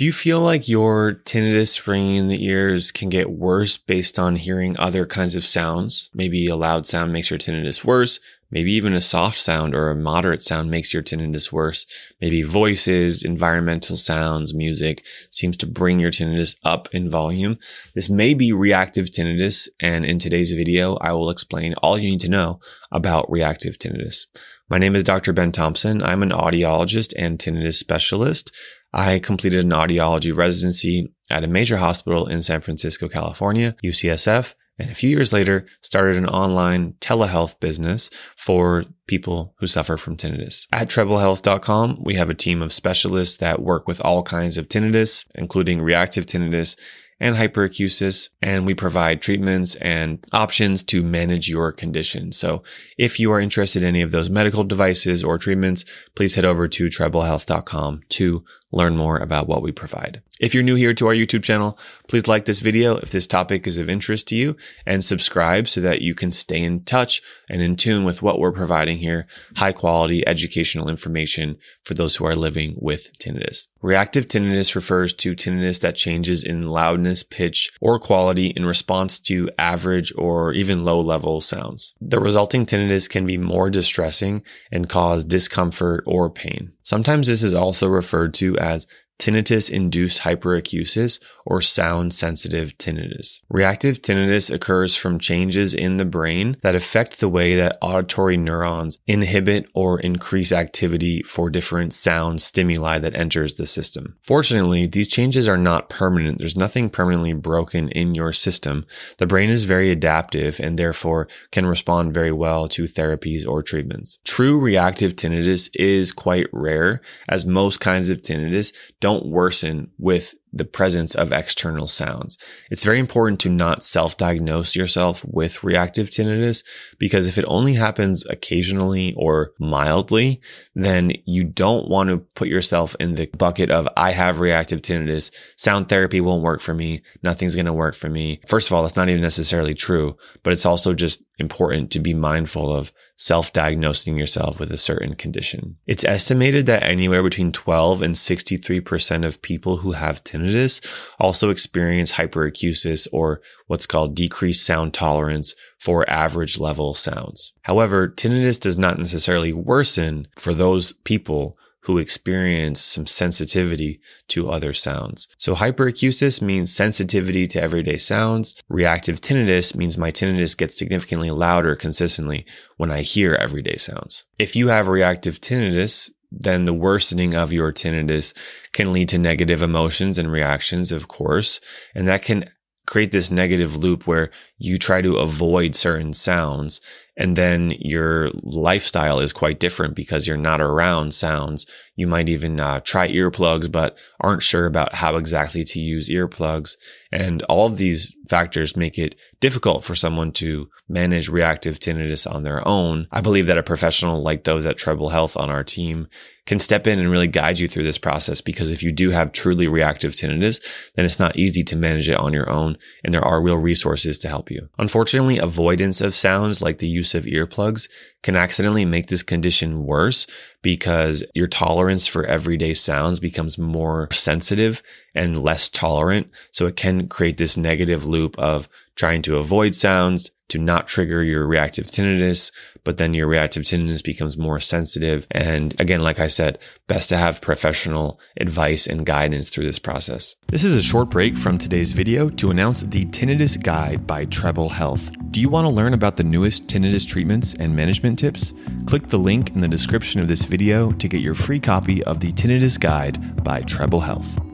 Do you feel like your tinnitus ringing in the ears can get worse based on hearing other kinds of sounds? Maybe a loud sound makes your tinnitus worse. Maybe even a soft sound or a moderate sound makes your tinnitus worse. Maybe voices, environmental sounds, music seems to bring your tinnitus up in volume. This may be reactive tinnitus. And in today's video, I will explain all you need to know about reactive tinnitus. My name is Dr. Ben Thompson. I'm an audiologist and tinnitus specialist. I completed an audiology residency at a major hospital in San Francisco, California, UCSF, and a few years later started an online telehealth business for people who suffer from tinnitus. At treblehealth.com, we have a team of specialists that work with all kinds of tinnitus, including reactive tinnitus and hyperacusis, and we provide treatments and options to manage your condition. So if you are interested in any of those medical devices or treatments, please head over to treblehealth.com to learn more about what we provide. If you're new here to our YouTube channel, please like this video if this topic is of interest to you and subscribe so that you can stay in touch and in tune with what we're providing here, high quality educational information for those who are living with tinnitus. Reactive tinnitus refers to tinnitus that changes in loudness, pitch, or quality in response to average or even low level sounds. The resulting tinnitus can be more distressing and cause discomfort or pain. Sometimes this is also referred to as tinnitus induced hyperacusis or sound sensitive tinnitus. Reactive tinnitus occurs from changes in the brain that affect the way that auditory neurons inhibit or increase activity for different sound stimuli that enters the system. Fortunately, these changes are not permanent. There's nothing permanently broken in your system. The brain is very adaptive and therefore can respond very well to therapies or treatments. True reactive tinnitus is quite rare as most kinds of tinnitus don't worsen with the presence of external sounds. It's very important to not self-diagnose yourself with reactive tinnitus because if it only happens occasionally or mildly, then you don't want to put yourself in the bucket of I have reactive tinnitus. Sound therapy won't work for me. Nothing's going to work for me. First of all, that's not even necessarily true, but it's also just important to be mindful of self-diagnosing yourself with a certain condition. It's estimated that anywhere between 12 and 63% of people who have tinnitus also experience hyperacusis or what's called decreased sound tolerance for average level sounds. However, tinnitus does not necessarily worsen for those people who experience some sensitivity to other sounds. So hyperacusis means sensitivity to everyday sounds. Reactive tinnitus means my tinnitus gets significantly louder consistently when I hear everyday sounds. If you have reactive tinnitus, then the worsening of your tinnitus can lead to negative emotions and reactions, of course, and that can create this negative loop where you try to avoid certain sounds and then your lifestyle is quite different because you're not around sounds. You might even uh, try earplugs, but aren't sure about how exactly to use earplugs. And all of these factors make it difficult for someone to manage reactive tinnitus on their own. I believe that a professional like those at Treble Health on our team can step in and really guide you through this process because if you do have truly reactive tinnitus, then it's not easy to manage it on your own. And there are real resources to help you. Unfortunately, avoidance of sounds like the use of earplugs can accidentally make this condition worse because your tolerance for everyday sounds becomes more sensitive and less tolerant. So it can create this negative loop of trying to avoid sounds to not trigger your reactive tinnitus, but then your reactive tinnitus becomes more sensitive. And again, like I said, best to have professional advice and guidance through this process. This is a short break from today's video to announce the Tinnitus Guide by Treble Health. Do you want to learn about the newest tinnitus treatments and management tips? Click the link in the description of this video to get your free copy of the Tinnitus Guide by Treble Health.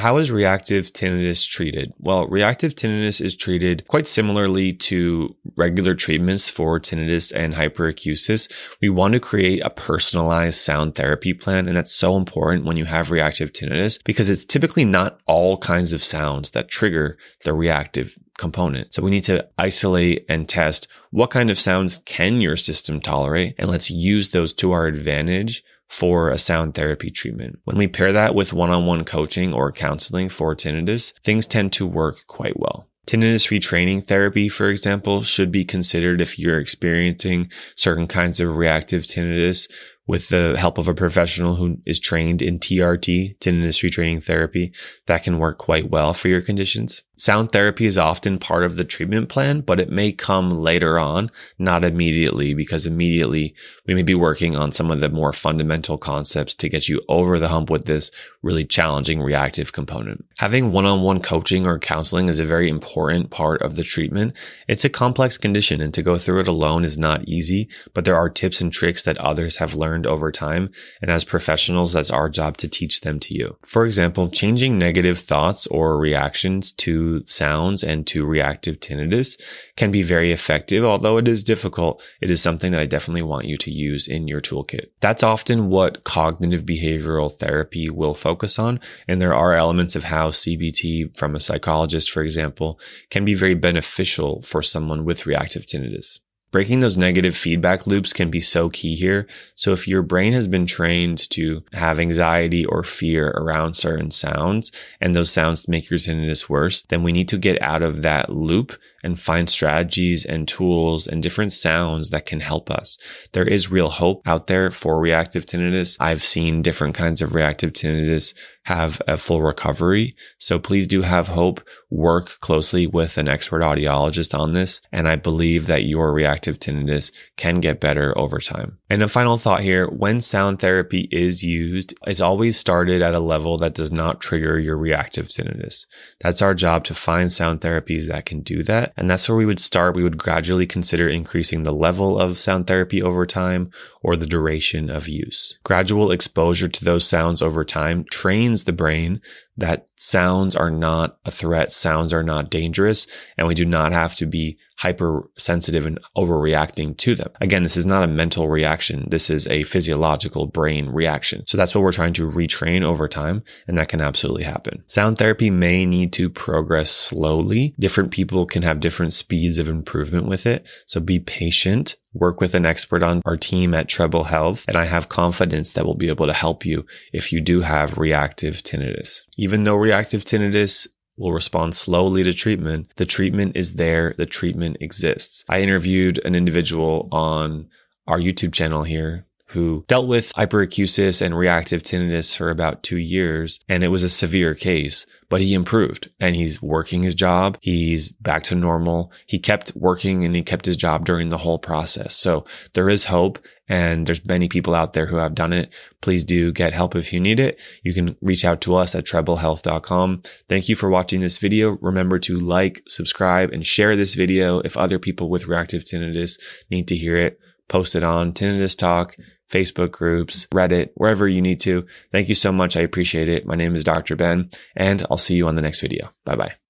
How is reactive tinnitus treated? Well, reactive tinnitus is treated quite similarly to regular treatments for tinnitus and hyperacusis. We want to create a personalized sound therapy plan. And that's so important when you have reactive tinnitus because it's typically not all kinds of sounds that trigger the reactive component. So we need to isolate and test what kind of sounds can your system tolerate and let's use those to our advantage for a sound therapy treatment. When we pair that with one-on-one coaching or counseling for tinnitus, things tend to work quite well. Tinnitus retraining therapy, for example, should be considered if you're experiencing certain kinds of reactive tinnitus with the help of a professional who is trained in TRT, tinnitus retraining therapy, that can work quite well for your conditions. Sound therapy is often part of the treatment plan, but it may come later on, not immediately, because immediately we may be working on some of the more fundamental concepts to get you over the hump with this really challenging reactive component. Having one-on-one coaching or counseling is a very important part of the treatment. It's a complex condition and to go through it alone is not easy, but there are tips and tricks that others have learned over time. And as professionals, that's our job to teach them to you. For example, changing negative thoughts or reactions to sounds and to reactive tinnitus can be very effective. Although it is difficult, it is something that I definitely want you to use in your toolkit. That's often what cognitive behavioral therapy will focus on. And there are elements of how CBT from a psychologist, for example, can be very beneficial for someone with reactive tinnitus. Breaking those negative feedback loops can be so key here. So if your brain has been trained to have anxiety or fear around certain sounds and those sounds make your tinnitus worse, then we need to get out of that loop and find strategies and tools and different sounds that can help us. There is real hope out there for reactive tinnitus. I've seen different kinds of reactive tinnitus have a full recovery. So please do have hope. Work closely with an expert audiologist on this. And I believe that your reactive tinnitus can get better over time. And a final thought here, when sound therapy is used, it's always started at a level that does not trigger your reactive tinnitus. That's our job to find sound therapies that can do And that's where we would start. We would gradually consider increasing the level of sound therapy over time or the duration of use. Gradual exposure to those sounds over time trains the brain that sounds are not a threat. Sounds are not dangerous and we do not have to be hypersensitive and overreacting to them. Again, this is not a mental reaction. This is a physiological brain reaction. So that's what we're trying to retrain over time. And that can absolutely happen. Sound therapy may need to progress slowly. Different people can have different speeds of improvement with it. So be patient work with an expert on our team at Treble Health, and I have confidence that we'll be able to help you if you do have reactive tinnitus. Even though reactive tinnitus will respond slowly to treatment, the treatment is there, the treatment exists. I interviewed an individual on our YouTube channel here who dealt with hyperacusis and reactive tinnitus for about two years. And it was a severe case, but he improved and he's working his job. He's back to normal. He kept working and he kept his job during the whole process. So there is hope and there's many people out there who have done it. Please do get help if you need it. You can reach out to us at treblehealth.com. Thank you for watching this video. Remember to like, subscribe, and share this video if other people with reactive tinnitus need to hear it. Post it on Tinnitus Talk, Facebook groups, Reddit, wherever you need to. Thank you so much. I appreciate it. My name is Dr. Ben, and I'll see you on the next video. Bye bye.